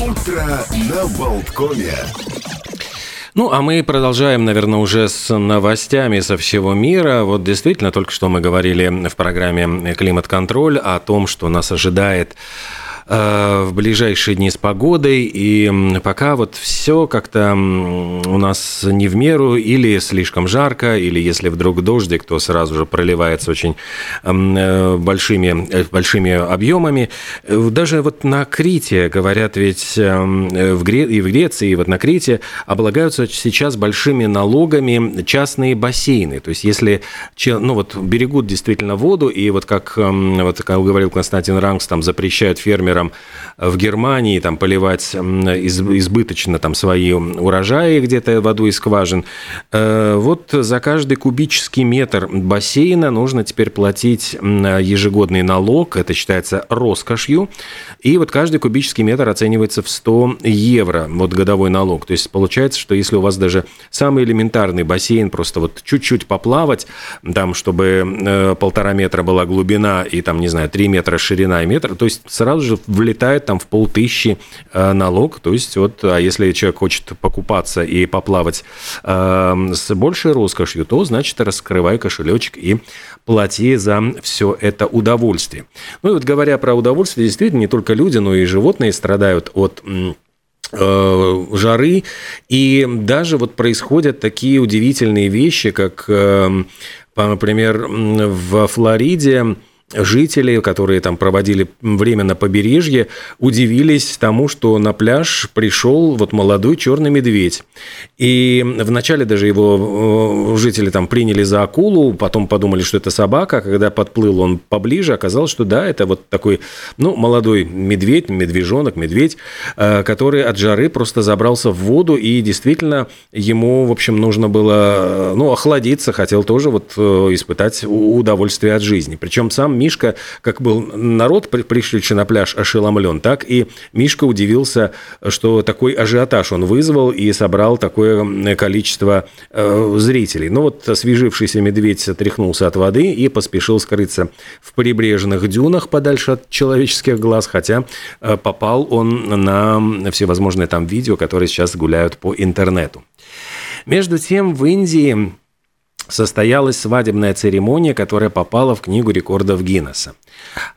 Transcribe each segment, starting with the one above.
Утро на Болткоме. Ну, а мы продолжаем, наверное, уже с новостями со всего мира. Вот действительно, только что мы говорили в программе «Климат-контроль» о том, что нас ожидает в ближайшие дни с погодой, и пока вот все как-то у нас не в меру, или слишком жарко, или если вдруг дождик, то сразу же проливается очень э, большими, э, большими объемами. Даже вот на Крите, говорят, ведь в Гре... и в Греции, и вот на Крите облагаются сейчас большими налогами частные бассейны. То есть если ну, вот, берегут действительно воду, и вот как, вот, как говорил Константин Рангс, там запрещают фермерам фермерам в Германии там поливать избыточно там свои урожаи где-то воду из скважин. Э, вот за каждый кубический метр бассейна нужно теперь платить ежегодный налог, это считается роскошью, и вот каждый кубический метр оценивается в 100 евро, вот годовой налог. То есть получается, что если у вас даже самый элементарный бассейн, просто вот чуть-чуть поплавать, там, чтобы э, полтора метра была глубина и там, не знаю, 3 метра ширина и метр, то есть сразу же влетает там в полтыщи э, налог. То есть вот, а если человек хочет покупаться и поплавать э, с большей роскошью, то, значит, раскрывай кошелечек и плати за все это удовольствие. Ну и вот говоря про удовольствие, действительно, не только люди, но и животные страдают от э, жары, и даже вот происходят такие удивительные вещи, как, например, в Флориде жители, которые там проводили время на побережье, удивились тому, что на пляж пришел вот молодой черный медведь. И вначале даже его э, жители там приняли за акулу, потом подумали, что это собака. Когда подплыл он поближе, оказалось, что да, это вот такой, ну, молодой медведь, медвежонок, медведь, э, который от жары просто забрался в воду, и действительно ему, в общем, нужно было, ну, охладиться, хотел тоже вот э, испытать удовольствие от жизни. Причем сам Мишка, как был народ, пришедший на пляж, ошеломлен, так и Мишка удивился, что такой ажиотаж он вызвал и собрал такое количество э, зрителей. Но ну вот освежившийся медведь отряхнулся от воды и поспешил скрыться в прибрежных дюнах подальше от человеческих глаз, хотя э, попал он на всевозможные там видео, которые сейчас гуляют по интернету. Между тем, в Индии состоялась свадебная церемония, которая попала в Книгу рекордов Гиннесса.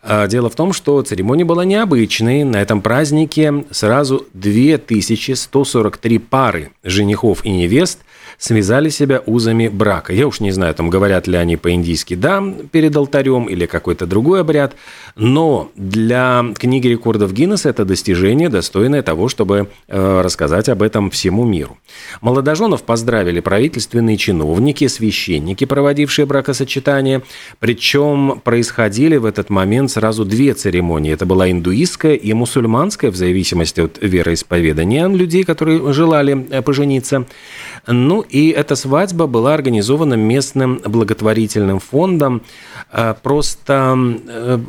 А, дело в том, что церемония была необычной. На этом празднике сразу 2143 пары женихов и невест связали себя узами брака. Я уж не знаю, там говорят ли они по-индийски «да» перед алтарем или какой-то другой обряд, но для книги рекордов Гиннесса это достижение, достойное того, чтобы э, рассказать об этом всему миру. Молодоженов поздравили правительственные чиновники, священники, проводившие бракосочетание, причем происходили в этот момент сразу две церемонии. Это была индуистская и мусульманская, в зависимости от вероисповедания людей, которые желали э, пожениться. Ну и эта свадьба была организована местным благотворительным фондом. Э, просто э,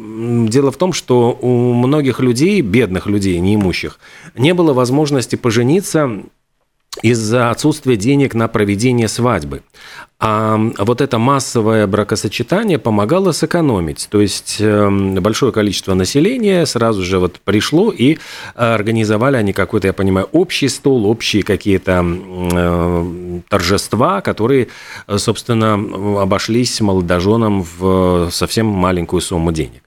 дело в том, что у многих людей, бедных людей, неимущих, не было возможности пожениться из-за отсутствия денег на проведение свадьбы. А вот это массовое бракосочетание помогало сэкономить. То есть эм, большое количество населения сразу же вот пришло и организовали они какой-то, я понимаю, общий стол, общие какие-то э, торжества, которые, собственно, обошлись молодоженам в совсем маленькую сумму денег.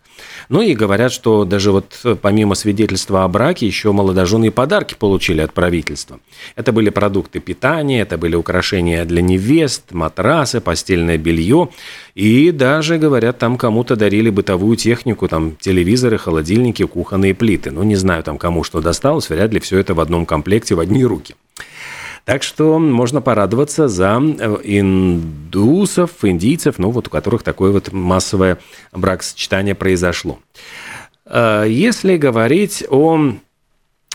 Ну и говорят, что даже вот э, помимо свидетельства о браке, еще молодожены подарки получили от правительства. Это были продукты питания, это были украшения для невест, матрасы, постельное белье. И даже, говорят, там кому-то дарили бытовую технику, там телевизоры, холодильники, кухонные плиты. Ну, не знаю, там кому что досталось, вряд ли все это в одном комплекте, в одни руки. Так что можно порадоваться за э, индусов, индийцев, ну вот у которых такое вот массовое бракосочетание произошло. Э, если говорить о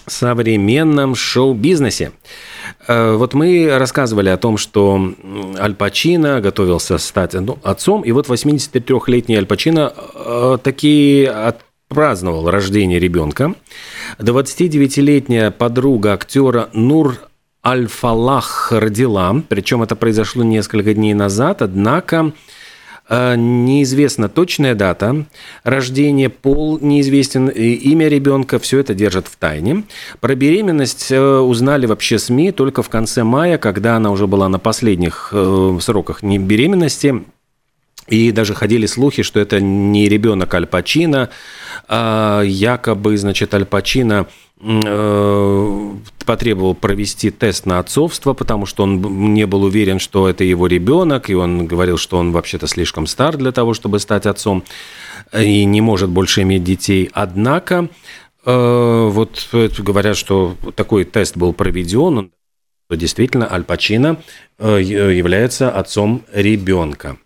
современном шоу-бизнесе. Э, вот мы рассказывали о том, что Аль Пачино готовился стать ну, отцом, и вот 83-летний Аль Пачино таки отпраздновал рождение ребенка. 29-летняя подруга актера Нур Аль-Фалах родила, причем это произошло несколько дней назад, однако Э, неизвестна точная дата рождения, пол неизвестен, имя ребенка, все это держат в тайне. Про беременность узнали вообще СМИ только в конце мая, когда она уже была на последних сроках беременности. И даже ходили слухи, что это не ребенок Аль якобы, значит, Аль Пачино э, потребовал провести тест на отцовство, потому что он не был уверен, что это его ребенок, и он говорил, что он вообще-то слишком стар для того, чтобы стать отцом, и не может больше иметь детей. Однако, э, вот говорят, что такой тест был проведен, действительно Аль Пачино э, является отцом ребенка.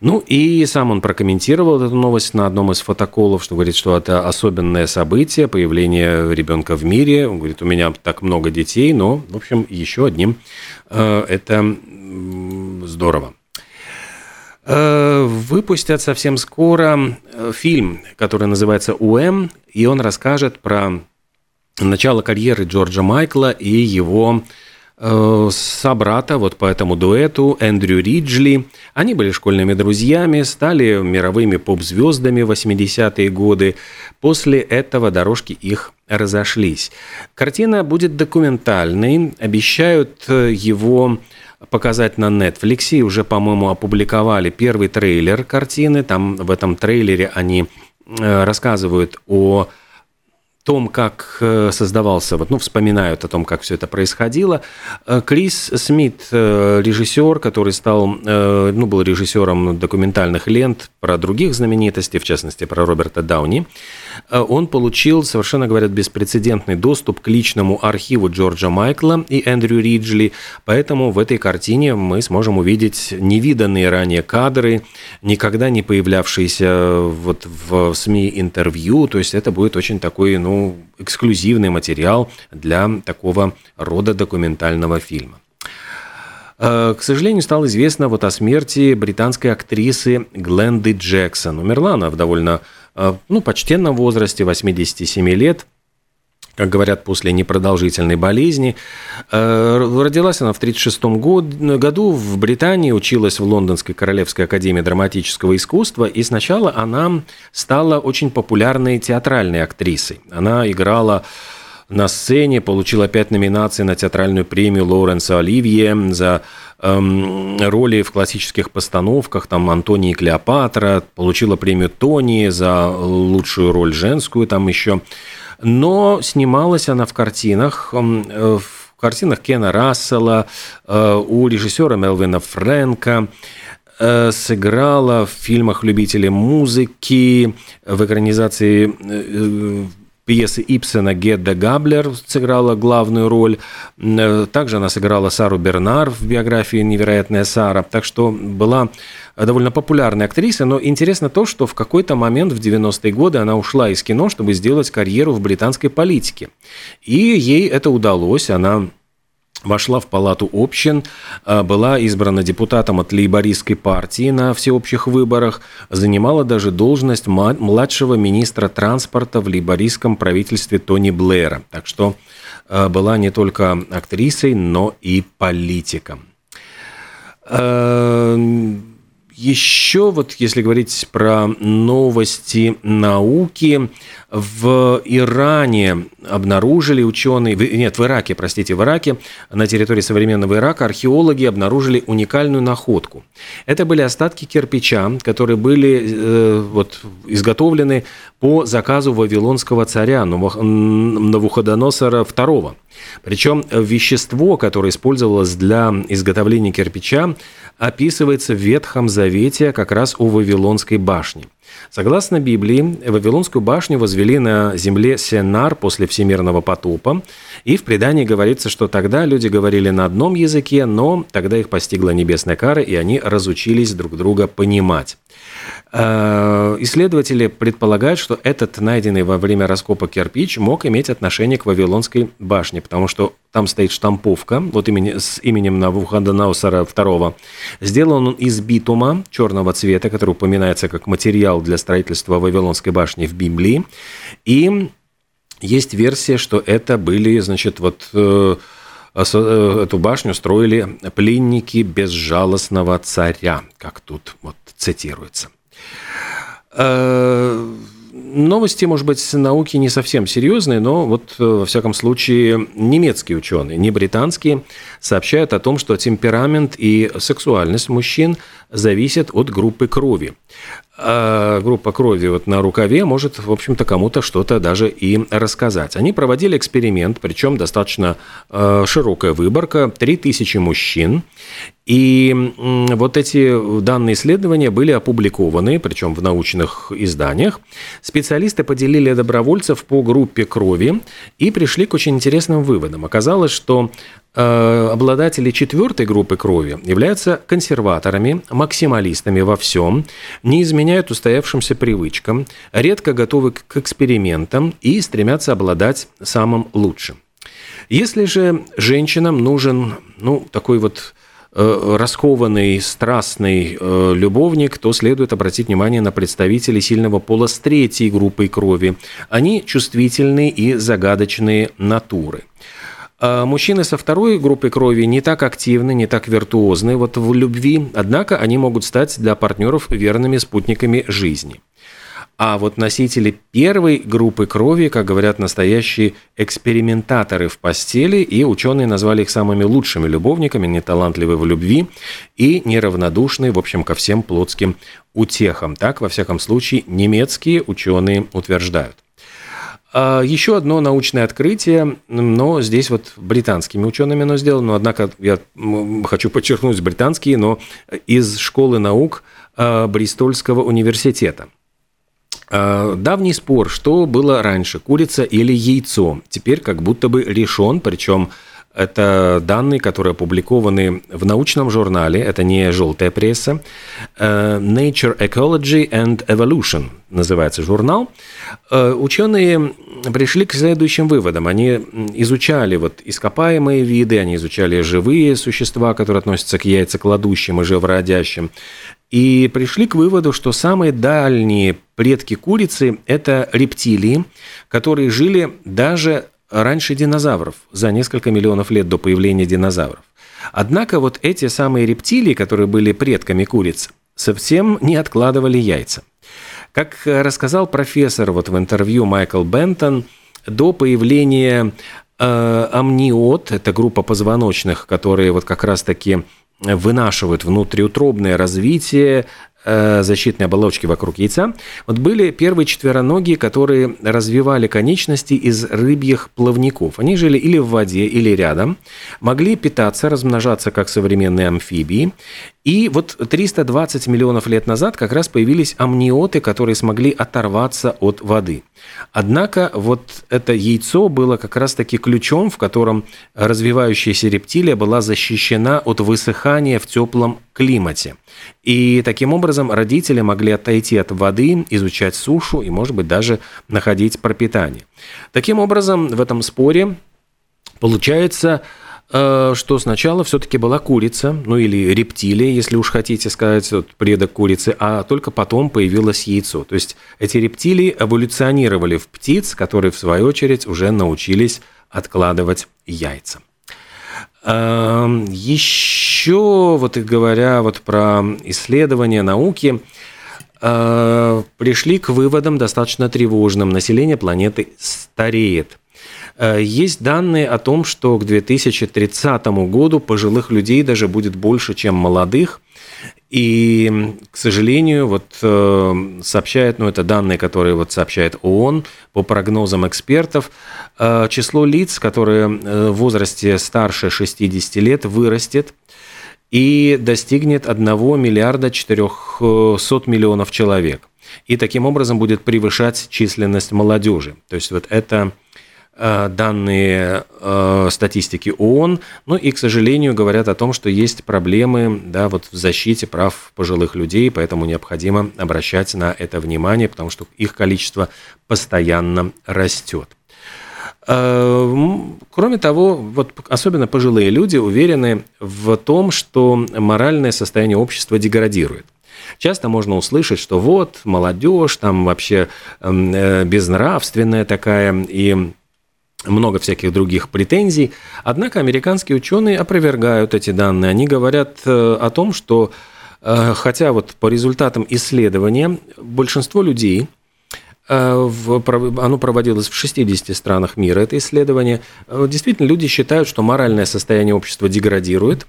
Ну и сам он прокомментировал эту новость на одном из фотоколов, что говорит, что это особенное событие, появление ребенка в мире. Он говорит, у меня так много детей, но, в общем, еще одним э, это здорово. Э, выпустят совсем скоро э, фильм, который называется «УМ», и он расскажет про начало карьеры Джорджа Майкла и его собрата вот по этому дуэту Эндрю Риджли. Они были школьными друзьями, стали мировыми поп-звездами в 80-е годы. После этого дорожки их разошлись. Картина будет документальной. Обещают э, его показать на Netflix. И уже, по-моему, опубликовали первый трейлер картины. Там в этом трейлере они э, рассказывают о том, как э, создавался, вот, ну, вспоминают о том, как все это происходило. Э, Крис Смит, э, режиссер, который стал, ну, был режиссером документальных лент про других знаменитостей, в частности, про Роберта Дауни, он получил, совершенно, говорят, беспрецедентный доступ к личному архиву Джорджа Майкла и Эндрю Риджли, поэтому в этой картине мы сможем увидеть невиданные ранее кадры, никогда не появлявшиеся вот в СМИ интервью, то есть это будет очень такой, ну, эксклюзивный материал для такого рода документального фильма. Э, к сожалению, стало известно вот о смерти британской актрисы Гленды Джексон. Умерла она в довольно э, ну, почтенном возрасте, 87 лет как говорят, после непродолжительной болезни. Э, родилась она в 1936 году в Британии, училась в Лондонской Королевской Академии драматического искусства, и сначала она стала очень популярной театральной актрисой. Она играла на сцене, получила пять номинаций на театральную премию Лоуренса Оливье за эм, роли в классических постановках, там Антония и Клеопатра, получила премию Тони за лучшую роль женскую, там еще но снималась она в картинах, э, в картинах Кена Рассела, э, у режиссера Мелвина Фрэнка, э, сыграла в фильмах любителей музыки, в экранизации пьесы Ипсена Гедда Габлер сыграла главную роль. Также она сыграла Сару Бернар в биографии «Невероятная Сара». Так что была довольно популярной актрисой, но интересно то, что в какой-то момент в 90-е годы она ушла из кино, чтобы сделать карьеру в британской политике. И ей это удалось, она вошла в палату общин, а, была избрана депутатом от лейбористской партии на всеобщих выборах, занимала даже должность младшего министра транспорта в лейбористском правительстве Тони Блэра. Так что а, была не только актрисой, но и политиком. А, еще вот, если говорить про новости науки, в Иране обнаружили ученые, нет, в Ираке, простите, в Ираке, на территории современного Ирака археологи обнаружили уникальную находку. Это были остатки кирпича, которые были э, вот, изготовлены по заказу вавилонского царя Навуходоносора II. Причем вещество, которое использовалось для изготовления кирпича, описывается в Ветхом Завете как раз у Вавилонской башни. Согласно Библии, Вавилонскую башню возвели на земле Сенар после всемирного потопа, и в предании говорится, что тогда люди говорили на одном языке, но тогда их постигла небесная кара, и они разучились друг друга понимать. Э, исследователи предполагают, что этот найденный во время раскопа кирпич мог иметь отношение к Вавилонской башне, потому что там стоит штамповка вот имени, с именем Навуходоносора II. Сделан он из битума черного цвета, который упоминается как материал для строительства Вавилонской башни в Библии. И есть версия, что это были, значит, вот э, эту башню строили пленники безжалостного царя, как тут вот цитируется. Новости, может быть, науки не совсем серьезные, но вот, э, во всяком случае, немецкие ученые, не британские, сообщают о том, что темперамент и сексуальность мужчин зависят от группы крови а группа крови вот на рукаве может, в общем-то, кому-то что-то даже и рассказать. Они проводили эксперимент, причем достаточно э, широкая выборка, 3000 мужчин, и вот эти данные исследования были опубликованы, причем в научных изданиях. Специалисты поделили добровольцев по группе крови и пришли к очень интересным выводам. Оказалось, что обладатели четвертой группы крови являются консерваторами, максималистами во всем, не изменяют устоявшимся привычкам, редко готовы к экспериментам и стремятся обладать самым лучшим. Если же женщинам нужен ну, такой вот э, раскованный, страстный э, любовник, то следует обратить внимание на представителей сильного пола с третьей группой крови. Они чувствительные и загадочные натуры – мужчины со второй группой крови не так активны, не так виртуозны вот в любви, однако они могут стать для партнеров верными спутниками жизни. А вот носители первой группы крови, как говорят настоящие экспериментаторы в постели, и ученые назвали их самыми лучшими любовниками, неталантливые в любви и неравнодушные, в общем, ко всем плотским утехам. Так, во всяком случае, немецкие ученые утверждают. А, еще одно научное открытие, но здесь вот британскими учеными оно сделано, но однако я хочу подчеркнуть британские, но из школы наук а, Бристольского университета. А, давний спор, что было раньше, курица или яйцо, теперь как будто бы решен, причем это данные, которые опубликованы в научном журнале, это не желтая пресса, э, Nature Ecology and Evolution называется журнал. Э, ученые пришли к следующим выводам. Они изучали вот ископаемые виды, они изучали живые существа, которые относятся к яйцекладущим и живородящим, и пришли к выводу, что самые дальние предки курицы – это рептилии, которые жили даже раньше динозавров, за несколько миллионов лет до появления динозавров. Однако вот эти самые рептилии, которые были предками куриц, совсем не откладывали яйца. Как рассказал профессор вот в интервью Майкл Бентон, до появления э, амниот, это группа позвоночных, которые вот как раз-таки вынашивают внутриутробное развитие Э, защитной оболочки вокруг яйца, вот были первые четвероногие, которые развивали конечности из рыбьих плавников. Они жили или в воде, или рядом, могли питаться, размножаться, как современные амфибии, и вот 320 миллионов лет назад как раз появились амниоты, которые смогли оторваться от воды. Однако вот это яйцо было как раз-таки ключом, в котором развивающаяся рептилия была защищена от высыхания в теплом климате. И таким образом родители могли отойти от воды, изучать сушу и, может быть, даже находить пропитание. Таким образом, в этом споре получается что сначала все-таки была курица, ну или рептилия, если уж хотите сказать, вот, предок курицы, а только потом появилось яйцо. То есть эти рептилии эволюционировали в птиц, которые в свою очередь уже научились откладывать яйца. Эм, Еще, вот говоря вот про исследования науки, э, пришли к выводам достаточно тревожным. Население планеты стареет – Э, есть данные о том, что к 2030 году пожилых людей даже будет больше, чем молодых. И, к сожалению, вот э, сообщает, ну это данные, которые вот сообщает ООН по прогнозам экспертов, э, число лиц, которые в возрасте старше 60 лет вырастет и достигнет 1 миллиарда 400 миллионов человек. И таким образом будет превышать численность молодежи. То есть вот это Э, данные э, статистики ООН, ну и, к сожалению, говорят о том, что есть проблемы да, вот в защите прав пожилых людей, поэтому необходимо обращать на это внимание, потому что их количество постоянно растет. Э, кроме того, вот особенно пожилые люди уверены в том, что моральное состояние общества деградирует. Часто можно услышать, что вот молодежь там вообще эм, безнравственная такая, и много всяких других претензий. Однако американские ученые опровергают эти данные. Они говорят э, о том, что э, хотя вот по результатам исследования большинство людей, э, оно проводилось в 60 странах мира, это исследование. Действительно, люди считают, что моральное состояние общества деградирует,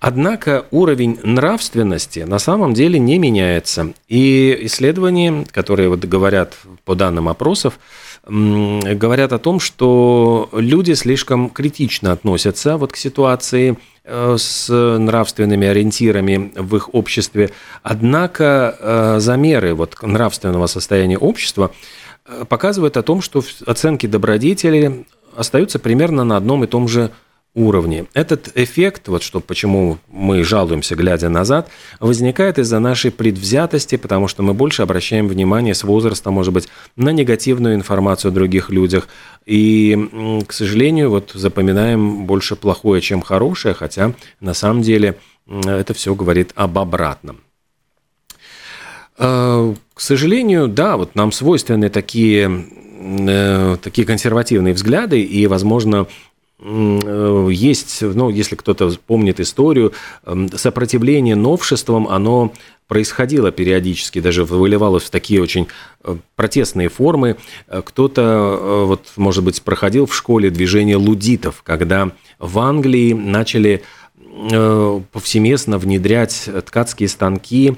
однако уровень нравственности на самом деле не меняется. И исследования, которые вот говорят по данным опросов, говорят о том, что люди слишком критично относятся вот к ситуации э, с нравственными ориентирами в их обществе. Однако э, замеры вот нравственного состояния общества э, показывают о том, что оценки добродетели остаются примерно на одном и том же уровне уровне. Этот эффект, вот что почему мы жалуемся, глядя назад, возникает из-за нашей предвзятости, потому что мы больше обращаем внимание с возраста, может быть, на негативную информацию о других людях. И, к сожалению, вот запоминаем больше плохое, чем хорошее, хотя на самом деле это все говорит об обратном. А, к сожалению, да, вот нам свойственны такие э, такие консервативные взгляды, и, возможно, есть, ну, если кто-то помнит историю, эм, сопротивление новшествам, оно происходило периодически, даже выливалось в такие очень э, протестные формы. Э, кто-то, вот, может быть, проходил в школе движение лудитов, когда в Англии начали повсеместно внедрять ткацкие станки,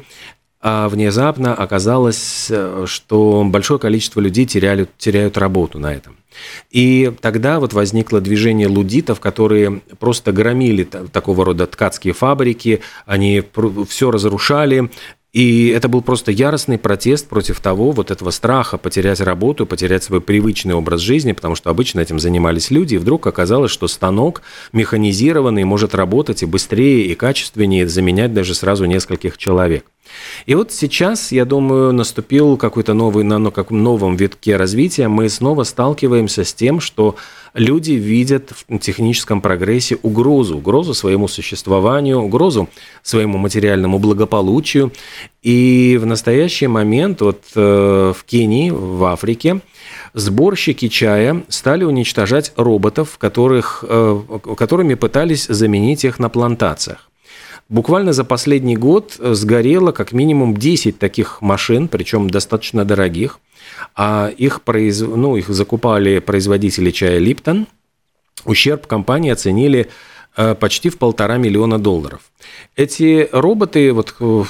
а внезапно оказалось, что большое количество людей теряли, теряют работу на этом. И тогда вот возникло движение лудитов, которые просто громили такого рода ткацкие фабрики, они все разрушали, и это был просто яростный протест против того, вот этого страха потерять работу, потерять свой привычный образ жизни, потому что обычно этим занимались люди, и вдруг оказалось, что станок механизированный может работать и быстрее, и качественнее, заменять даже сразу нескольких человек. И вот сейчас, я думаю, наступил какой-то новый, на ну, как новом витке развития, мы снова сталкиваемся с тем, что люди видят в техническом прогрессе угрозу, угрозу своему существованию, угрозу своему материальному благополучию. И в настоящий момент вот э, в Кении, в Африке, сборщики чая стали уничтожать роботов, которых, э, которыми пытались заменить их на плантациях. Буквально за последний год э, сгорело как минимум 10 таких машин, причем достаточно дорогих. А их, произ... ну, их закупали производители чая Липтон. Ущерб компании оценили э, почти в полтора миллиона долларов. Эти роботы, вот э,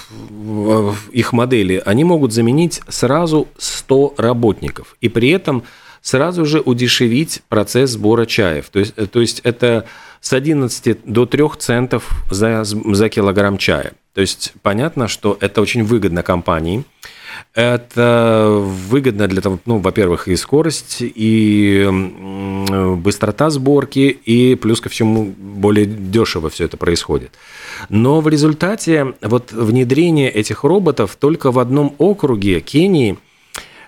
их модели, они могут заменить сразу 100 работников. И при этом сразу же удешевить процесс сбора чаев. То есть, то есть это с 11 до 3 центов за, за килограмм чая. То есть понятно, что это очень выгодно компании. Это выгодно для того, ну, во-первых, и скорость, и быстрота сборки, и плюс ко всему более дешево все это происходит. Но в результате вот внедрение этих роботов только в одном округе Кении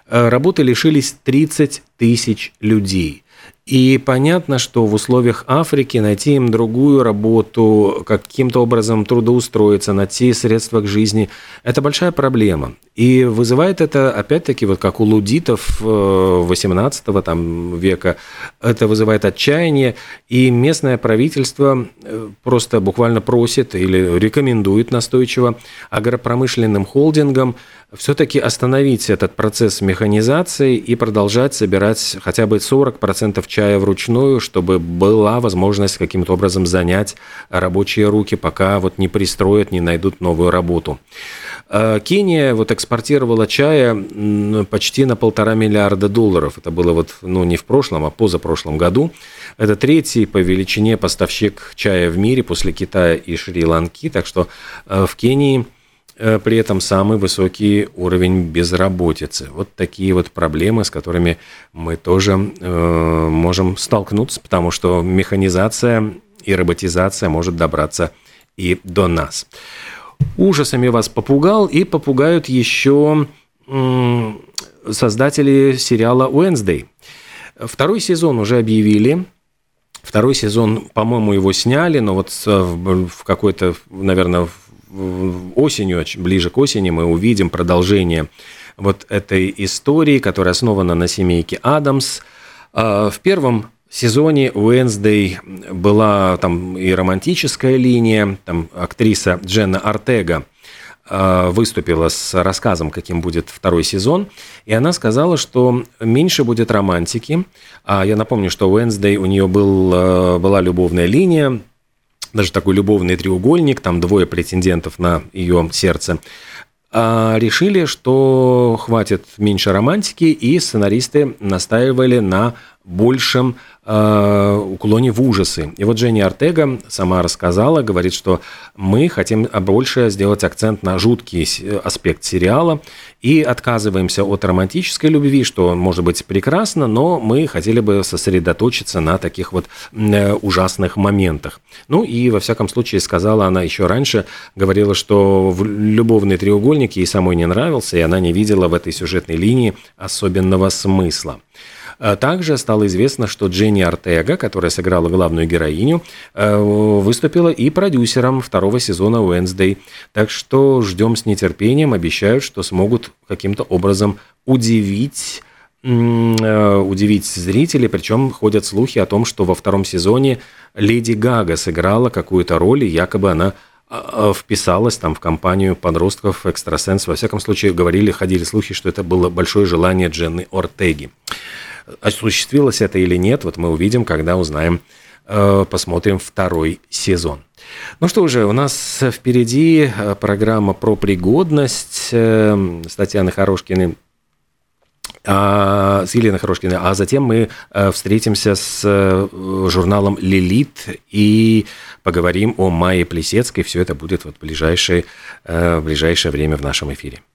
э, работы лишились 30 тысяч людей – и понятно, что в условиях Африки найти им другую работу, каким-то образом трудоустроиться, найти средства к жизни – это большая проблема. И вызывает это, опять-таки, вот как у лудитов 18 э, там, века, это вызывает отчаяние, и местное правительство э, просто буквально просит или рекомендует настойчиво агропромышленным холдингам все-таки остановить этот процесс механизации и продолжать собирать хотя бы 40% чая вручную, чтобы была возможность каким-то образом занять рабочие руки, пока вот не пристроят, не найдут новую работу. Э, Кения вот экспортировала чая почти на полтора миллиарда долларов. Это было вот, ну, не в прошлом, а позапрошлом году. Это третий по величине поставщик чая в мире после Китая и Шри-Ланки. Так что э, в Кении при этом самый высокий уровень безработицы. Вот такие вот проблемы, с которыми мы тоже э, можем столкнуться, потому что механизация и роботизация может добраться и до нас. Ужасами вас попугал и попугают еще э, создатели сериала Wednesday. Второй сезон уже объявили. Второй сезон, по-моему, его сняли, но вот в какой-то, наверное, осенью, ближе к осени мы увидим продолжение вот этой истории, которая основана на семейке Адамс. А, в первом сезоне Уэнсдей была там и романтическая линия, там актриса Дженна Артега э, выступила с рассказом, каким будет второй сезон, и она сказала, что меньше будет романтики. А я напомню, что Уэнсдей у нее был, э, была любовная линия, даже такой любовный треугольник, там двое претендентов на ее сердце. А решили, что хватит меньше романтики, и сценаристы настаивали на большем уклоне в ужасы. И вот Женя Артега сама рассказала, говорит, что мы хотим больше сделать акцент на жуткий аспект сериала и отказываемся от романтической любви, что может быть прекрасно, но мы хотели бы сосредоточиться на таких вот э, ужасных моментах. Ну и во всяком случае сказала она еще раньше, говорила, что любовный треугольник ей самой не нравился, и она не видела в этой сюжетной линии особенного смысла. А также стало известно, что Дженни Артега, которая сыграла главную героиню, э, выступила и продюсером второго сезона Уэнсдей. Так что ждем с нетерпением, обещают, что смогут каким-то образом удивить э, удивить зрителей, причем ходят слухи о том, что во втором сезоне Леди Гага сыграла какую-то роль, и якобы она вписалась там в компанию подростков экстрасенс. Во всяком случае, говорили, ходили слухи, что это было большое желание Дженны Ортеги. Осуществилось это или нет, вот мы увидим, когда узнаем, э, посмотрим второй сезон. Ну что же, у нас впереди э, программа про пригодность э, с Татьяной Хорошкиной а, с Еленой Хорошкиной, а затем мы встретимся с журналом «Лилит» и поговорим о Майе Плесецкой. Все это будет вот в ближайшее, в ближайшее время в нашем эфире.